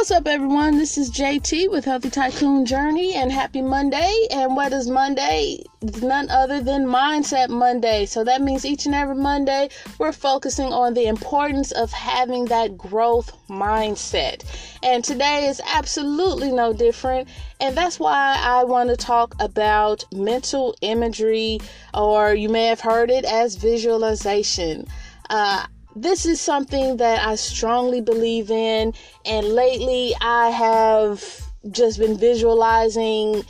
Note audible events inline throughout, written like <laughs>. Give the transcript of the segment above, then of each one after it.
What's up, everyone? This is JT with Healthy Tycoon Journey, and happy Monday. And what is Monday? It's none other than Mindset Monday. So that means each and every Monday, we're focusing on the importance of having that growth mindset. And today is absolutely no different. And that's why I want to talk about mental imagery, or you may have heard it as visualization. Uh, this is something that I strongly believe in, and lately I have just been visualizing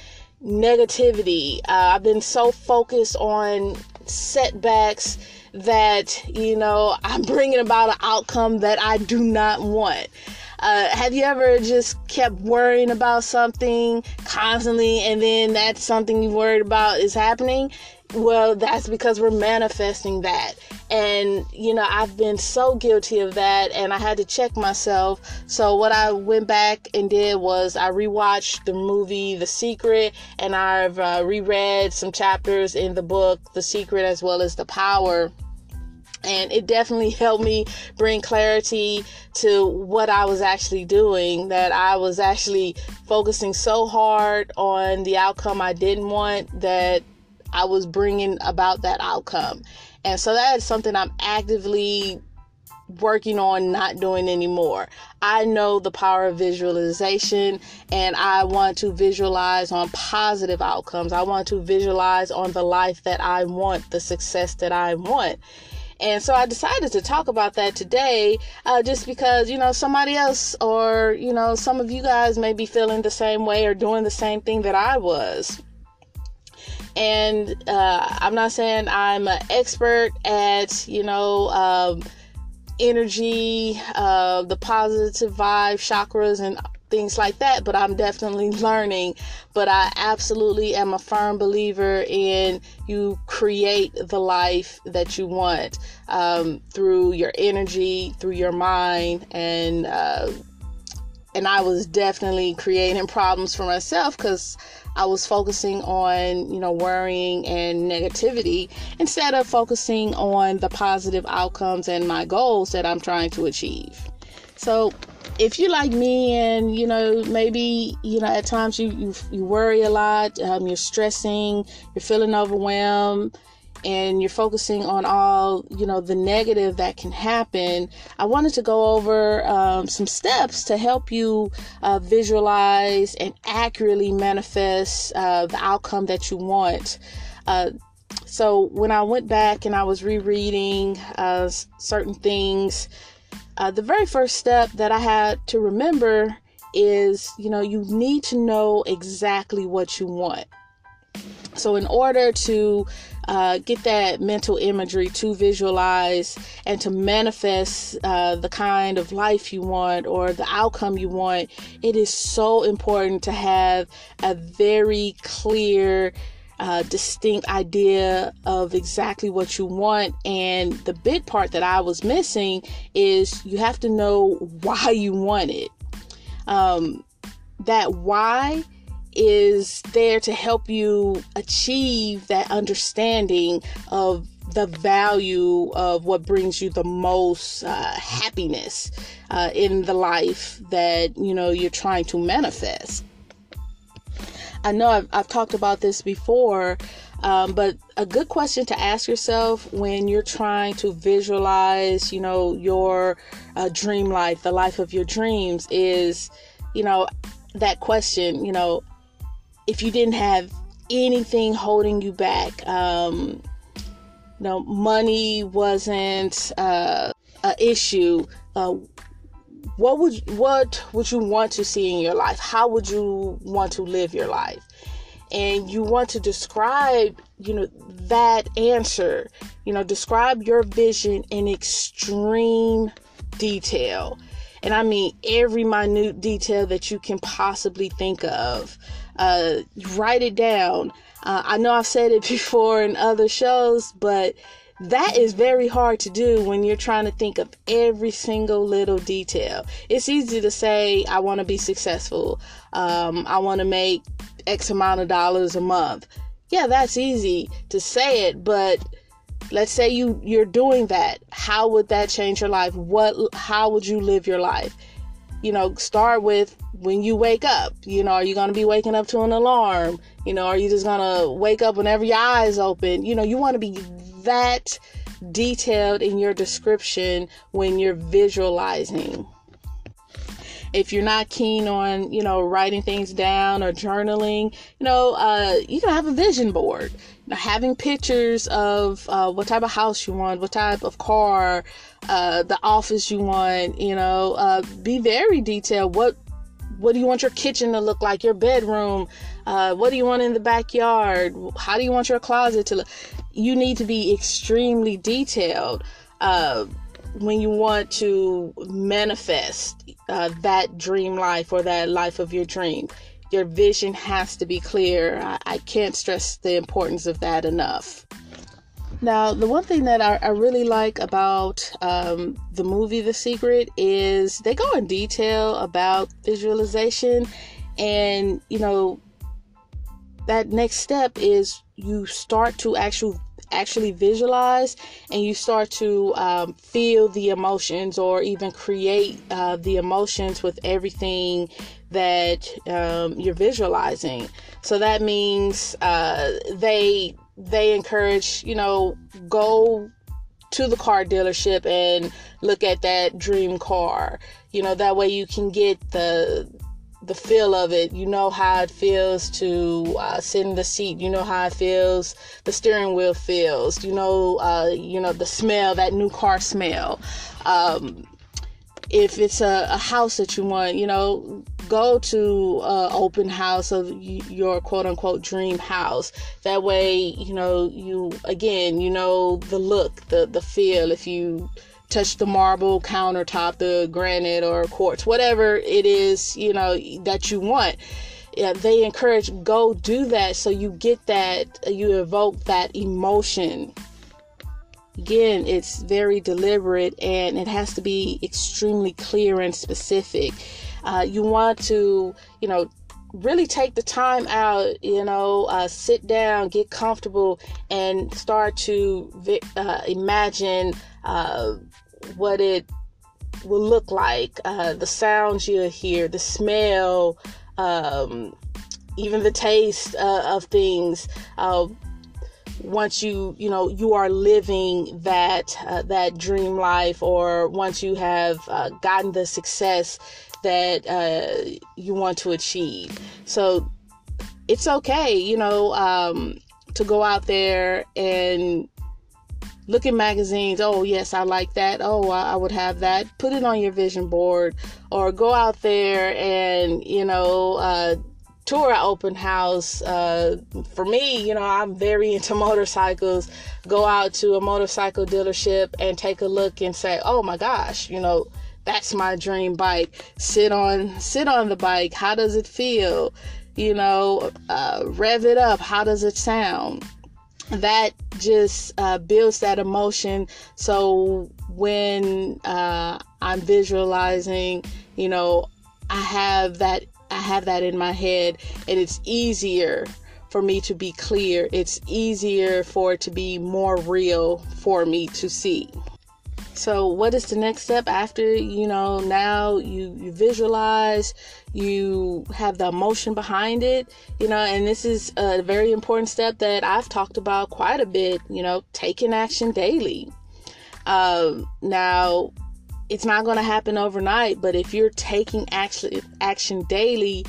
negativity. Uh, I've been so focused on setbacks that you know <laughs> I'm bringing about an outcome that I do not want. Uh, have you ever just kept worrying about something constantly and then that something you worried about is happening? Well, that's because we're manifesting that. And, you know, I've been so guilty of that and I had to check myself. So, what I went back and did was I rewatched the movie The Secret and I've uh, reread some chapters in the book The Secret as well as The Power and it definitely helped me bring clarity to what I was actually doing. That I was actually focusing so hard on the outcome I didn't want that I was bringing about that outcome. And so that is something I'm actively working on not doing anymore. I know the power of visualization and I want to visualize on positive outcomes. I want to visualize on the life that I want, the success that I want. And so I decided to talk about that today uh, just because, you know, somebody else or, you know, some of you guys may be feeling the same way or doing the same thing that I was. And uh, I'm not saying I'm an expert at, you know, um, energy, uh, the positive vibe, chakras, and things like that, but I'm definitely <laughs> learning. But I absolutely am a firm believer in you create the life that you want um, through your energy, through your mind, and uh, and I was definitely creating problems for myself because I was focusing on, you know, worrying and negativity instead of focusing on the positive outcomes and my goals that I'm trying to achieve. So, if you're like me and you know maybe you know at times you you, you worry a lot um, you're stressing you're feeling overwhelmed and you're focusing on all you know the negative that can happen i wanted to go over um, some steps to help you uh, visualize and accurately manifest uh, the outcome that you want. Uh, so when i went back and i was rereading uh, certain things uh, the very first step that I had to remember is you know, you need to know exactly what you want. So, in order to uh, get that mental imagery to visualize and to manifest uh, the kind of life you want or the outcome you want, it is so important to have a very clear uh, distinct idea of exactly what you want. And the big part that I was missing is you have to know <laughs> why you want it. Um, that why is there to help you achieve that understanding of the value of what brings you the most uh, happiness uh, in the life that you know you're trying to manifest I know I've, I've talked about this before, um, but a good question to ask yourself when you're trying to visualize, you know, your uh, dream life, the life of your dreams, is, you know, that question, you know, if you didn't have anything holding you back, um, you know, money wasn't uh, an issue. Uh, what would what would you want to see in your life? How would you want to live your life? And you want to describe, you know, that answer. You know, describe your vision in extreme detail. And I mean every minute detail that you can possibly think of. Uh, write it down. Uh, I know I've said it <laughs> before in other shows, but that is very hard to do when you're trying to think of every single little detail. It's easy to say, I want to be successful, um, I want to make X amount of dollars a month. Yeah, that's easy to say it, but let's say you you're doing that how would that change your life what how would you live your life you know, start with when you wake up. You know, are you going to be waking up to an alarm? You know, are you just going to wake up whenever your eyes open? You know, you want to be that detailed in your description when you're visualizing. If you're not keen on, you know, writing things down or journaling, you know, uh, you can have a vision board. having pictures of uh, what type of house you want, what type of car, uh, the office you want, you know, uh, be very detailed. What what do you want your kitchen to look like? Your bedroom? Uh, what do you want in the backyard? How do you want your closet to look? You need to be extremely detailed uh, when you want to manifest uh, that dream life or that life of your dream. Your vision has to be clear. I, I can't stress the importance of that enough. Now, the one thing that I, I really like about um, the movie The Secret is they go in detail about visualization, and you know, that next step is you start to actually actually visualize and you start to um, feel the emotions or even create uh, the emotions with everything that um, you're visualizing. So that means uh, they they encourage, you know, go to the car dealership and look at that dream car. You know, that way you can get the the feel of it. You know how it feels to uh, sit in the seat. You know how it feels. The steering wheel feels. You know, uh, you know the smell, that new car smell. Um, if it's a, a house that you want, you know, go to uh, open house of your quote unquote dream house. That way, you know, you again, you know the look, the the feel. If you touch the marble countertop, the granite or quartz, whatever it is, you know that you want. Yeah, they encourage go do that so you get that you evoke that emotion again it's very deliberate and it has to be extremely clear and specific uh, you want to, you know, really take the time out, you know, uh, sit down, get comfortable, and start to uh, imagine uh, what it will look like, uh, the sounds you hear, the smell, um, even the taste uh, of things. Uh, once you you know you are living that that dream life, or once you have gotten the success that uh, you want to achieve. So it's okay, you know, um, to go out there and look at magazines. Oh, yes, I like that. Oh, I, I would have that. Put it on your vision board or go out there and, you know, uh, tour an open house. Uh, for me, you know, I'm very into <laughs> motorcycles. Go out to a motorcycle dealership and take a look and say, oh my gosh, you know, that's my dream bike. Sit on sit on the bike. How does it feel? You know uh, rev it up. How does it sound? That just uh, builds that emotion. So when uh, i'm visualizing you know i have that i have that in my head and it's easier for me to be clear it's easier for it to be more real for me to see so, what is the next step after you know now you, you visualize, you have the emotion behind it, you know, and this is a very important step that I've talked about quite a bit, you know, taking action daily. Um, now, it's not going to happen overnight, but if you're taking action action daily,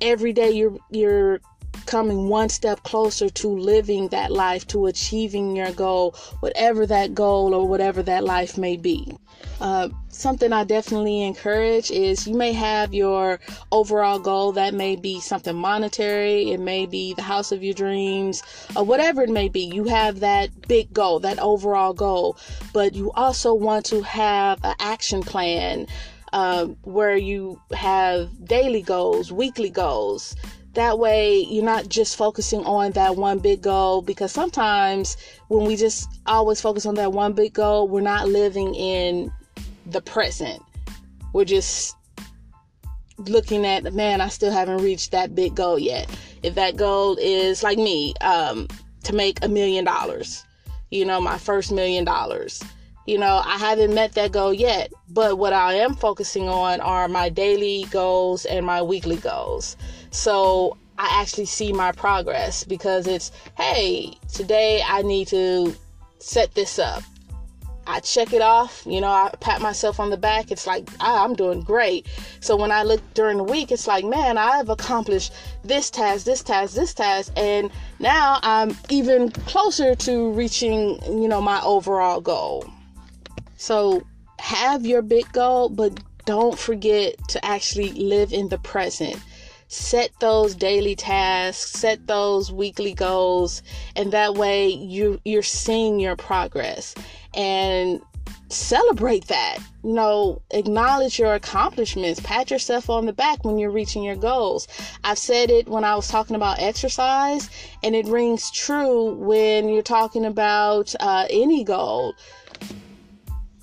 every day you're you're coming one step closer to living that life, to achieving your goal, whatever that goal or whatever that life may be. Uh, something I definitely encourage is you may have your overall goal that may be something monetary, it may be the house of your dreams, or whatever it may be. You have that big goal, that overall goal, but you also want to have an action plan uh, where you have daily goals, weekly goals, that way, you're not just focusing on that one big goal because sometimes when we just always focus on that one big goal, we're not living in the present. We're just looking at, the man, I still haven't reached that big goal yet. If that goal is like me, um, to make a million dollars, you know, my first million dollars, you know, I haven't met that goal yet. But what I am focusing on are my daily goals and my weekly goals. So I actually see my progress because it's, hey, today I need to set this up. I check it off, you know, I pat myself on the back. It's like, ah, I'm doing great. So when I look during the week, it's like, man, I've accomplished this task, this task, this task. And now I'm even closer to reaching, you know, my overall goal. So have your big goal, but don't forget to actually live in the present set those daily tasks set those weekly goals and that way you you're seeing your progress. And celebrate that. You know acknowledge your accomplishments. Pat yourself on the back when you're reaching your goals. I've said it when i was talking about exercise and it rings true when you're talking about uh, any goal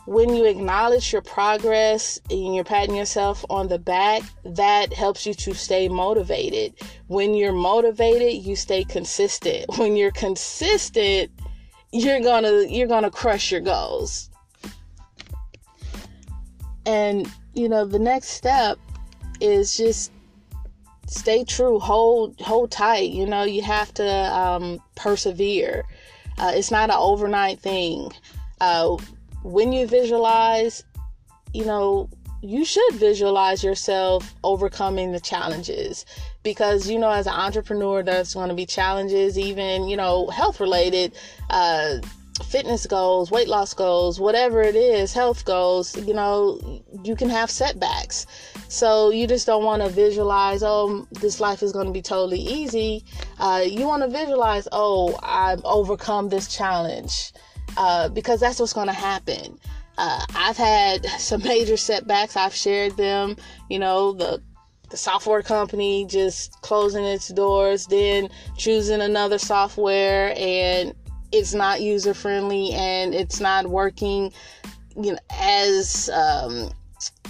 when you acknowledge your progress and you're patting yourself on the back, that helps you to stay motivated. When you're motivated, you stay consistent. <laughs> When you're consistent, you're gonna you're gonna crush your goals. And you know, the next step is just stay true, hold hold tight. You know, you have to um, persevere. Uh, it's not an overnight thing. Uh, when you visualize, you know, you should visualize yourself overcoming the challenges because you know as an entrepreneur there's going to be challenges even you know health related uh, fitness goals weight loss goals whatever it is health goals you know you can have setbacks. So you just don't want to visualize oh this life is going to be totally easy. Uh, you want to visualize oh i've overcome this challenge uh, because that's what's going to happen. Uh, I've had <laughs> some major setbacks. I've shared them. You know, the the software company just closing its doors, then choosing another software, and it's not user friendly and it's not working, you know, as um,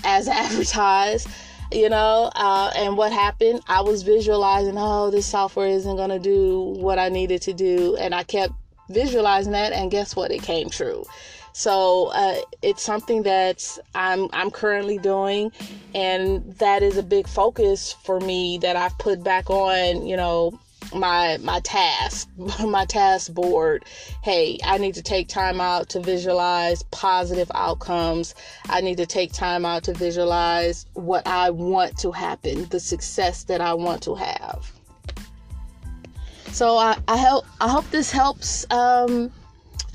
as <laughs> advertised you know uh, and what happened i was visualizing oh this software isn't going to do what i needed to do and i kept visualizing that and guess what it came true so uh, it's something that I'm I'm currently doing, and that is a big focus for me that I've put back on. You know, my my task, <laughs> my task board. Hey, I need to take time out to visualize positive outcomes. I need to take time out to visualize what I want to happen, the success that I want to have. So I, I hope I hope this helps. Um,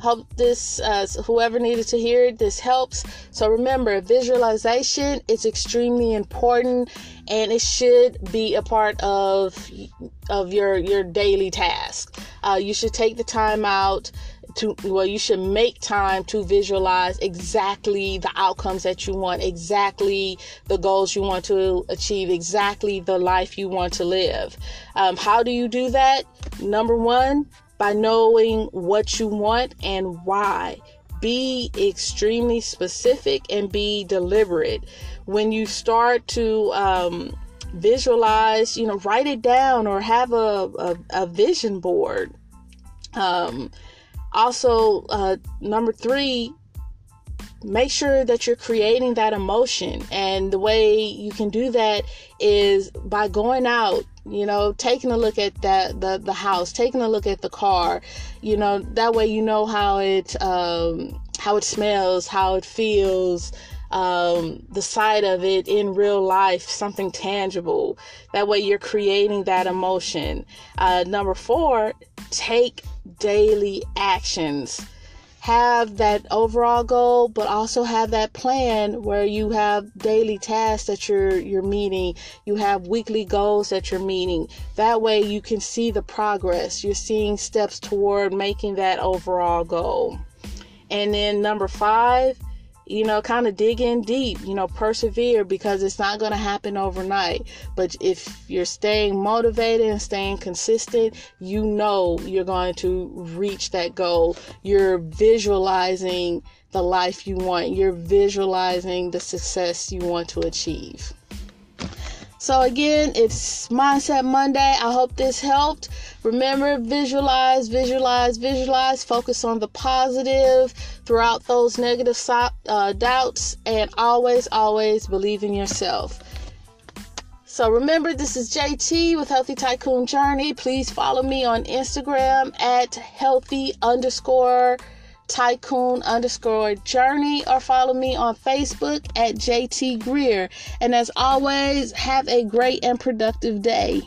help this uh, whoever needed to hear it. This helps. So remember, visualization is extremely important, and it should be a part of of your your daily task. Uh, you should take the time out to well you should make time to visualize exactly the outcomes that you want exactly the goals you want to achieve exactly the life you want to live. Um, how do you do that? Number one by knowing what you want and why. Be extremely specific and be deliberate. When you start to um, visualize you know write it down or have a, a, a vision board um, also, uh, number three, make sure that you're creating that emotion. And the way you can do that is by going out, you know, taking a look at that the, the house, taking a look at the car, you know, that way you know how it um, how it smells, how it feels, um, the sight of it in real life, something tangible. That way you're creating that emotion. Uh, number four, take daily actions. Have that overall goal, but also have that plan where you have daily tasks that you're you're meeting. You have weekly goals that you're meeting. That way you can see the progress. You're seeing steps toward making that overall goal. And then number five, you know, kind of dig in deep, you know, persevere because it's not going to happen overnight. But if you're staying motivated and staying consistent, you know you're going to reach that goal. You're visualizing the life you want, you're visualizing the success you want to achieve. So, again, it's Mindset Monday. I hope this helped. Remember, visualize, visualize, visualize. Focus on the positive throughout those negative uh, doubts, and always, always believe in yourself. So remember, this is JT with Healthy Tycoon Journey. Please follow me on Instagram at healthy underscore tycoon underscore journey or follow me on Facebook at JT Greer. And as always, have a great and productive day.